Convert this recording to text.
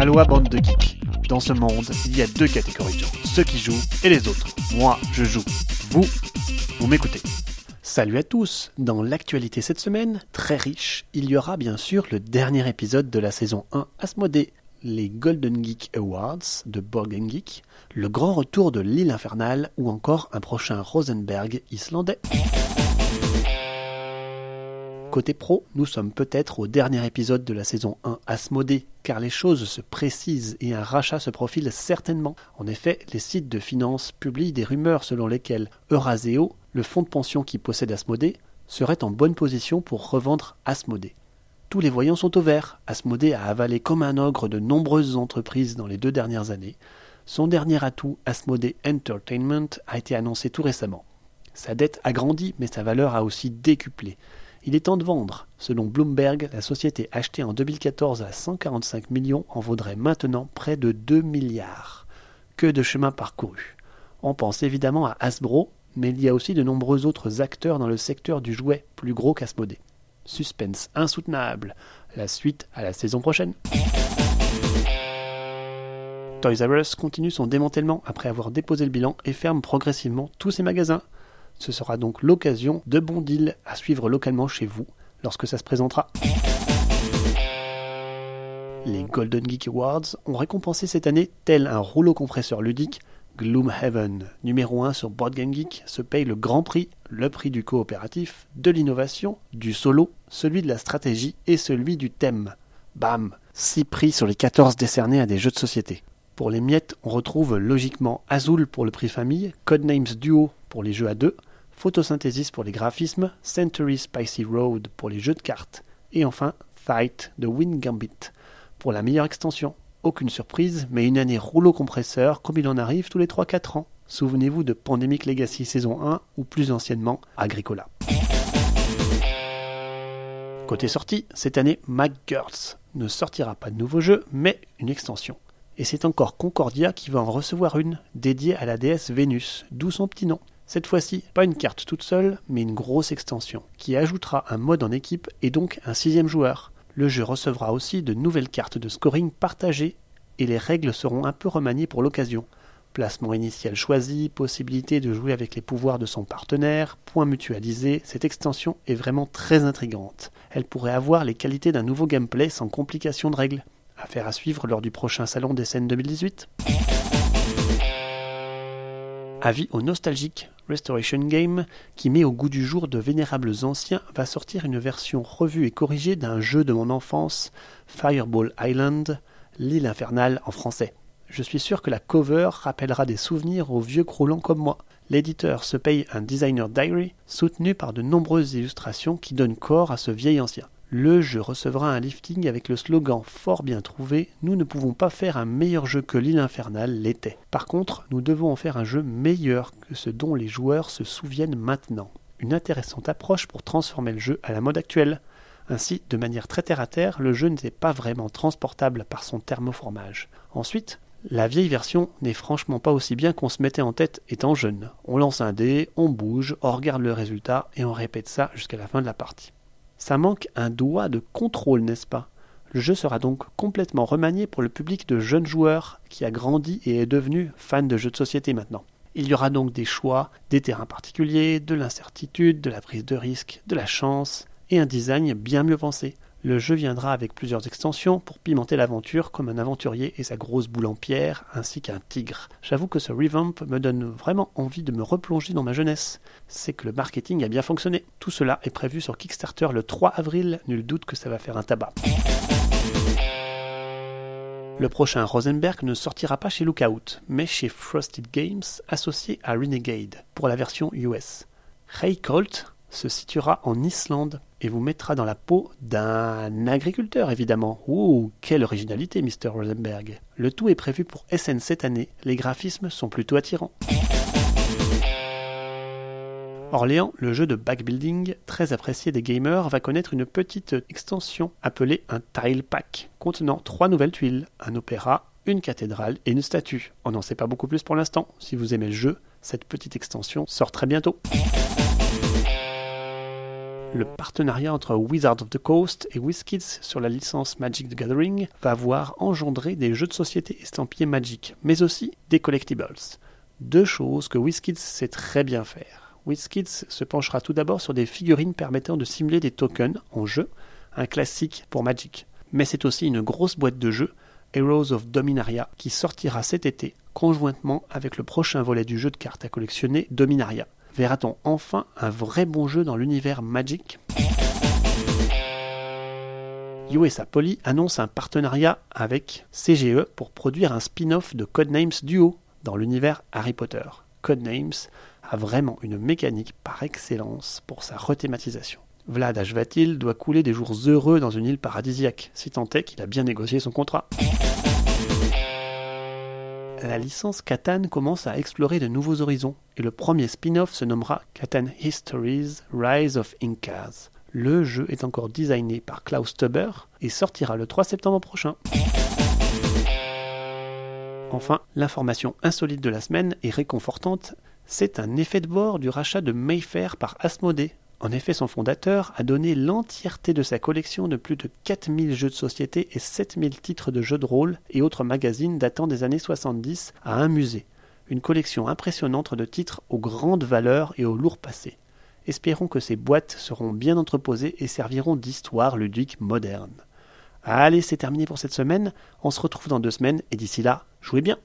Aloha bande de geeks. Dans ce monde, il y a deux catégories de gens, ceux qui jouent et les autres. Moi, je joue. Vous, vous m'écoutez. Salut à tous Dans l'actualité cette semaine, très riche, il y aura bien sûr le dernier épisode de la saison 1 Asmodée, les Golden Geek Awards de Board Geek, le grand retour de l'île infernale ou encore un prochain Rosenberg islandais. Côté pro, nous sommes peut-être au dernier épisode de la saison 1 Asmodée, car les choses se précisent et un rachat se profile certainement. En effet, les sites de finances publient des rumeurs selon lesquelles Euraseo, le fonds de pension qui possède Asmodée, serait en bonne position pour revendre Asmodée. Tous les voyants sont au vert. Asmodée a avalé comme un ogre de nombreuses entreprises dans les deux dernières années. Son dernier atout, Asmodée Entertainment, a été annoncé tout récemment. Sa dette a grandi, mais sa valeur a aussi décuplé. Il est temps de vendre. Selon Bloomberg, la société achetée en 2014 à 145 millions en vaudrait maintenant près de 2 milliards. Que de chemin parcouru. On pense évidemment à Hasbro, mais il y a aussi de nombreux autres acteurs dans le secteur du jouet, plus gros qu'Asmodée. Suspense insoutenable. La suite à la saison prochaine. Toys R Us continue son démantèlement après avoir déposé le bilan et ferme progressivement tous ses magasins. Ce sera donc l'occasion de bons deals à suivre localement chez vous lorsque ça se présentera. Les Golden Geek Awards ont récompensé cette année, tel un rouleau compresseur ludique, Gloomhaven, numéro 1 sur Board Game Geek, se paye le grand prix, le prix du coopératif, de l'innovation, du solo, celui de la stratégie et celui du thème. Bam 6 prix sur les 14 décernés à des jeux de société. Pour les miettes, on retrouve logiquement Azul pour le prix famille, Codenames Duo pour les jeux à deux, Photosynthesis pour les graphismes, Century Spicy Road pour les jeux de cartes, et enfin Fight de Wind Gambit pour la meilleure extension. Aucune surprise, mais une année rouleau compresseur comme il en arrive tous les 3-4 ans. Souvenez-vous de Pandemic Legacy saison 1 ou plus anciennement Agricola. Côté sortie, cette année, MacGirls ne sortira pas de nouveau jeu, mais une extension. Et c'est encore Concordia qui va en recevoir une, dédiée à la déesse Vénus, d'où son petit nom. Cette fois-ci, pas une carte toute seule, mais une grosse extension, qui ajoutera un mode en équipe et donc un sixième joueur. Le jeu recevra aussi de nouvelles cartes de scoring partagées et les règles seront un peu remaniées pour l'occasion. Placement initial choisi, possibilité de jouer avec les pouvoirs de son partenaire, points mutualisés, cette extension est vraiment très intrigante. Elle pourrait avoir les qualités d'un nouveau gameplay sans complication de règles. Affaire à suivre lors du prochain salon des scènes 2018. Avis aux nostalgiques, Restoration Game, qui met au goût du jour de vénérables anciens, va sortir une version revue et corrigée d'un jeu de mon enfance, Fireball Island, l'île infernale en français. Je suis sûr que la cover rappellera des souvenirs aux vieux croulants comme moi. L'éditeur se paye un designer diary soutenu par de nombreuses illustrations qui donnent corps à ce vieil ancien. Le jeu recevra un lifting avec le slogan fort bien trouvé Nous ne pouvons pas faire un meilleur jeu que l'île infernale l'était. Par contre, nous devons en faire un jeu meilleur que ce dont les joueurs se souviennent maintenant. Une intéressante approche pour transformer le jeu à la mode actuelle. Ainsi, de manière très terre à terre, le jeu n'était pas vraiment transportable par son thermoformage. Ensuite, la vieille version n'est franchement pas aussi bien qu'on se mettait en tête étant jeune. On lance un dé, on bouge, on regarde le résultat et on répète ça jusqu'à la fin de la partie. Ça manque un doigt de contrôle, n'est-ce pas? Le jeu sera donc complètement remanié pour le public de jeunes joueurs qui a grandi et est devenu fan de jeux de société maintenant. Il y aura donc des choix, des terrains particuliers, de l'incertitude, de la prise de risque, de la chance et un design bien mieux pensé. Le jeu viendra avec plusieurs extensions pour pimenter l'aventure comme un aventurier et sa grosse boule en pierre, ainsi qu'un tigre. J'avoue que ce revamp me donne vraiment envie de me replonger dans ma jeunesse. C'est que le marketing a bien fonctionné. Tout cela est prévu sur Kickstarter le 3 avril, nul doute que ça va faire un tabac. Le prochain Rosenberg ne sortira pas chez Lookout, mais chez Frosted Games, associé à Renegade, pour la version US. Ray Colt se situera en Islande et vous mettra dans la peau d'un agriculteur, évidemment. Ouh, quelle originalité, Mr. Rosenberg. Le tout est prévu pour SN cette année, les graphismes sont plutôt attirants. Orléans, le jeu de backbuilding très apprécié des gamers, va connaître une petite extension appelée un tile pack, contenant trois nouvelles tuiles, un opéra, une cathédrale et une statue. On n'en sait pas beaucoup plus pour l'instant. Si vous aimez le jeu, cette petite extension sort très bientôt. Le partenariat entre Wizards of the Coast et WizKids sur la licence Magic the Gathering va voir engendrer des jeux de société estampillés Magic, mais aussi des collectibles. Deux choses que WizKids sait très bien faire. WizKids se penchera tout d'abord sur des figurines permettant de simuler des tokens en jeu, un classique pour Magic. Mais c'est aussi une grosse boîte de jeux, Heroes of Dominaria, qui sortira cet été, conjointement avec le prochain volet du jeu de cartes à collectionner Dominaria. Verra-t-on enfin un vrai bon jeu dans l'univers Magic? USA Poly annonce un partenariat avec CGE pour produire un spin-off de Codenames Duo dans l'univers Harry Potter. Codenames a vraiment une mécanique par excellence pour sa rethématisation. Vlad Ashvatil doit couler des jours heureux dans une île paradisiaque, si tant est qu'il a bien négocié son contrat la licence Catan commence à explorer de nouveaux horizons, et le premier spin-off se nommera Catan Histories Rise of Incas. Le jeu est encore designé par Klaus Tuber et sortira le 3 septembre prochain. Enfin, l'information insolite de la semaine est réconfortante, c'est un effet de bord du rachat de Mayfair par Asmodée, en effet, son fondateur a donné l'entièreté de sa collection de plus de 4000 jeux de société et 7000 titres de jeux de rôle et autres magazines datant des années 70 à un musée. Une collection impressionnante de titres aux grandes valeurs et au lourd passé. Espérons que ces boîtes seront bien entreposées et serviront d'histoire ludique moderne. Allez, c'est terminé pour cette semaine. On se retrouve dans deux semaines et d'ici là, jouez bien!